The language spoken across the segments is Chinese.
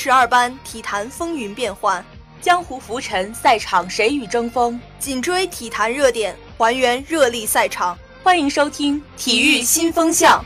十二班，体坛风云变幻，江湖浮沉，赛场谁与争锋？紧追体坛热点，还原热力赛场。欢迎收听《体育新风向》。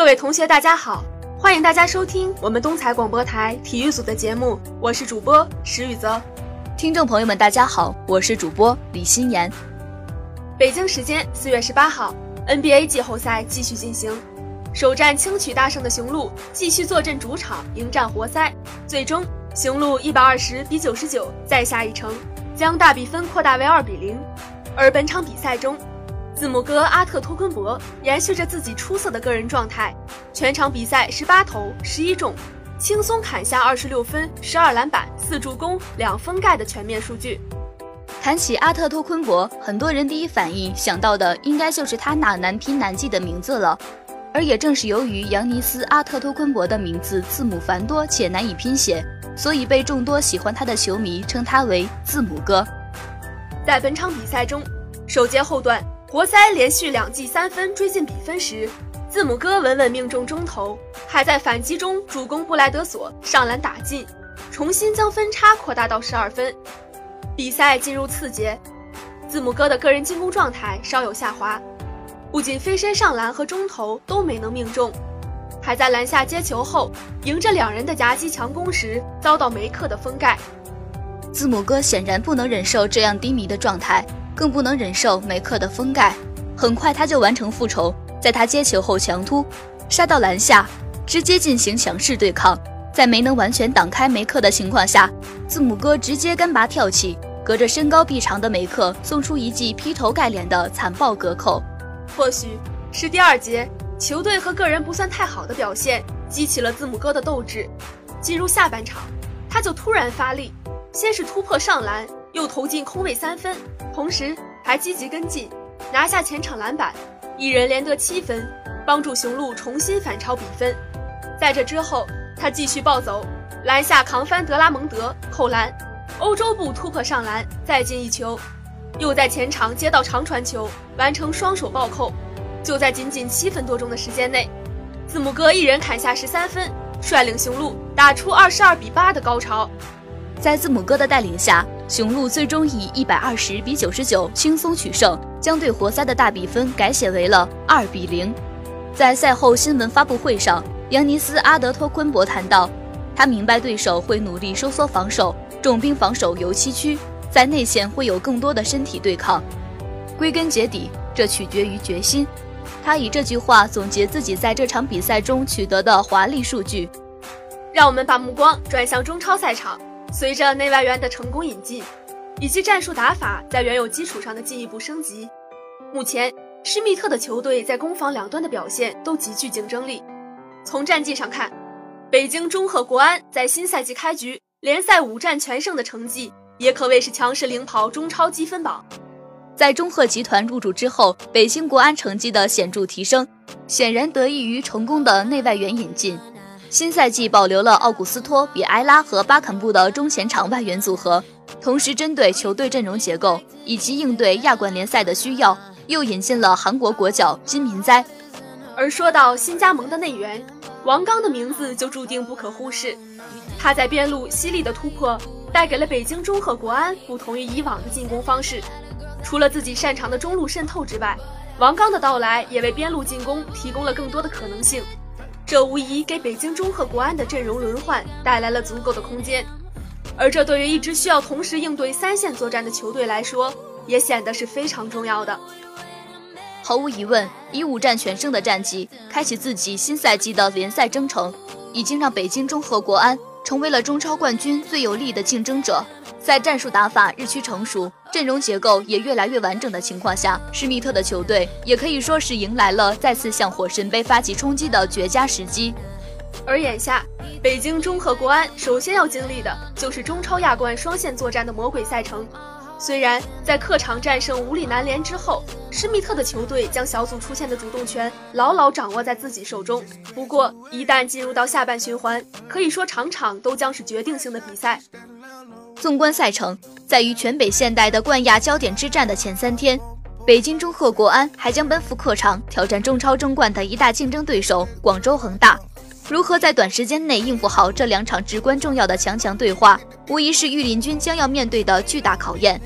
各位同学，大家好！欢迎大家收听我们东财广播台体育组的节目，我是主播石宇泽。听众朋友们，大家好，我是主播李欣言。北京时间四月十八号，NBA 季后赛继续进行，首战轻取大胜的雄鹿继续坐镇主场迎战活塞，最终雄鹿一百二十比九十九再下一城，将大比分扩大为二比零。而本场比赛中，字母哥阿特托昆博延续着自己出色的个人状态，全场比赛十八投十一中，轻松砍下二十六分、十二篮板、四助攻、两封盖的全面数据。谈起阿特托昆博，很多人第一反应想到的应该就是他那难拼难记的名字了。而也正是由于扬尼斯·阿特托昆博的名字字母繁多且难以拼写，所以被众多喜欢他的球迷称他为“字母哥”。在本场比赛中，首节后段。活塞连续两记三分追进比分时，字母哥稳稳命中中投，还在反击中助攻布莱德索上篮打进，重新将分差扩大到十二分。比赛进入次节，字母哥的个人进攻状态稍有下滑，不仅飞身上篮和中投都没能命中，还在篮下接球后迎着两人的夹击强攻时遭到梅克的封盖。字母哥显然不能忍受这样低迷的状态。更不能忍受梅克的封盖，很快他就完成复仇，在他接球后强突，杀到篮下，直接进行强势对抗。在没能完全挡开梅克的情况下，字母哥直接干拔跳起，隔着身高臂长的梅克送出一记劈头盖脸的残暴隔扣。或许是第二节球队和个人不算太好的表现激起了字母哥的斗志，进入下半场，他就突然发力，先是突破上篮。又投进空位三分，同时还积极跟进，拿下前场篮板，一人连得七分，帮助雄鹿重新反超比分。在这之后，他继续暴走，篮下扛翻德拉蒙德，扣篮，欧洲步突破上篮，再进一球，又在前场接到长传球，完成双手暴扣。就在仅仅七分多钟的时间内，字母哥一人砍下十三分，率领雄鹿打出二十二比八的高潮。在字母哥的带领下。雄鹿最终以一百二十比九十九轻松取胜，将对活塞的大比分改写为了二比零。在赛后新闻发布会上，扬尼斯·阿德托昆博谈到，他明白对手会努力收缩防守，重兵防守游七区，在内线会有更多的身体对抗。归根结底，这取决于决心。他以这句话总结自己在这场比赛中取得的华丽数据。让我们把目光转向中超赛场。随着内外援的成功引进，以及战术打法在原有基础上的进一步升级，目前施密特的球队在攻防两端的表现都极具竞争力。从战绩上看，北京中赫国安在新赛季开局联赛五战全胜的成绩，也可谓是强势领跑中超积分榜。在中赫集团入驻之后，北京国安成绩的显著提升，显然得益于成功的内外援引进。新赛季保留了奥古斯托、比埃拉和巴坎布的中前场外援组合，同时针对球队阵容结构以及应对亚冠联赛的需要，又引进了韩国国脚金民哉。而说到新加盟的内援，王刚的名字就注定不可忽视。他在边路犀利的突破，带给了北京中赫国安不同于以往的进攻方式。除了自己擅长的中路渗透之外，王刚的到来也为边路进攻提供了更多的可能性。这无疑给北京中赫国安的阵容轮换带来了足够的空间，而这对于一支需要同时应对三线作战的球队来说，也显得是非常重要的。毫无疑问，以五战全胜的战绩开启自己新赛季的联赛征程，已经让北京中赫国安成为了中超冠军最有力的竞争者。在战术打法日趋成熟。阵容结构也越来越完整的情况下，施密特的球队也可以说是迎来了再次向火神杯发起冲击的绝佳时机。而眼下，北京中赫国安首先要经历的就是中超亚冠双线作战的魔鬼赛程。虽然在客场战胜无力南联之后，施密特的球队将小组出线的主动权牢牢掌握在自己手中，不过一旦进入到下半循环，可以说场场都将是决定性的比赛。纵观赛程，在于全北现代的冠亚焦点之战的前三天，北京中赫国安还将奔赴客场挑战中超争冠的一大竞争对手广州恒大。如何在短时间内应付好这两场至关重要的强强对话，无疑是御林军将要面对的巨大考验。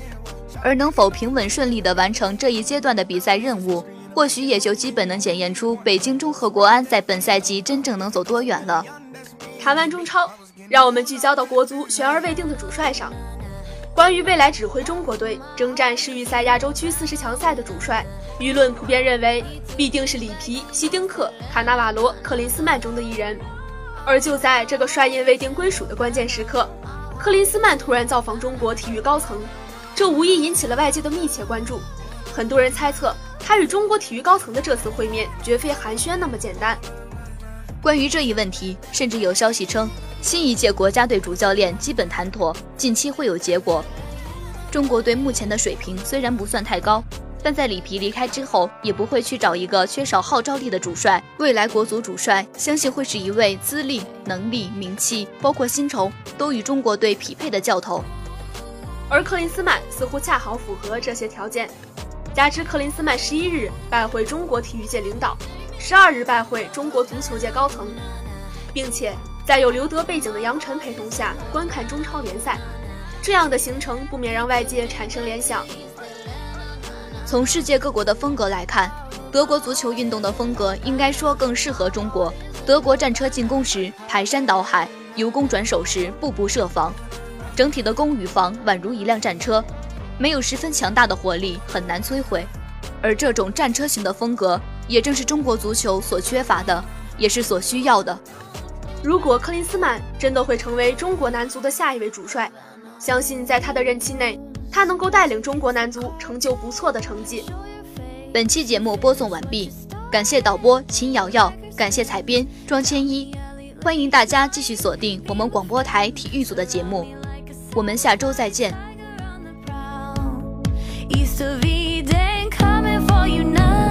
而能否平稳顺利地完成这一阶段的比赛任务，或许也就基本能检验出北京中赫国安在本赛季真正能走多远了。谈完中超，让我们聚焦到国足悬而未定的主帅上。关于未来指挥中国队征战世预赛亚洲区四十强赛的主帅。舆论普遍认为，必定是里皮、希丁克、卡纳瓦罗、克林斯曼中的一人。而就在这个帅印未定归属的关键时刻，克林斯曼突然造访中国体育高层，这无疑引起了外界的密切关注。很多人猜测，他与中国体育高层的这次会面绝非寒暄那么简单。关于这一问题，甚至有消息称，新一届国家队主教练基本谈妥，近期会有结果。中国队目前的水平虽然不算太高。但在里皮离开之后，也不会去找一个缺少号召力的主帅。未来国足主帅，相信会是一位资历、能力、名气，包括薪酬都与中国队匹配的教头。而克林斯曼似乎恰好符合这些条件。加之克林斯曼十一日拜会中国体育界领导，十二日拜会中国足球界高层，并且在有刘德背景的杨晨陪同下观看中超联赛，这样的行程不免让外界产生联想。从世界各国的风格来看，德国足球运动的风格应该说更适合中国。德国战车进攻时排山倒海，由攻转守时步步设防，整体的攻与防宛如一辆战车，没有十分强大的火力很难摧毁。而这种战车型的风格，也正是中国足球所缺乏的，也是所需要的。如果克林斯曼真的会成为中国男足的下一位主帅，相信在他的任期内。他能够带领中国男足成就不错的成绩。本期节目播送完毕，感谢导播秦瑶瑶，感谢采编庄千一，欢迎大家继续锁定我们广播台体育组的节目，我们下周再见。East of Eden, coming for you now.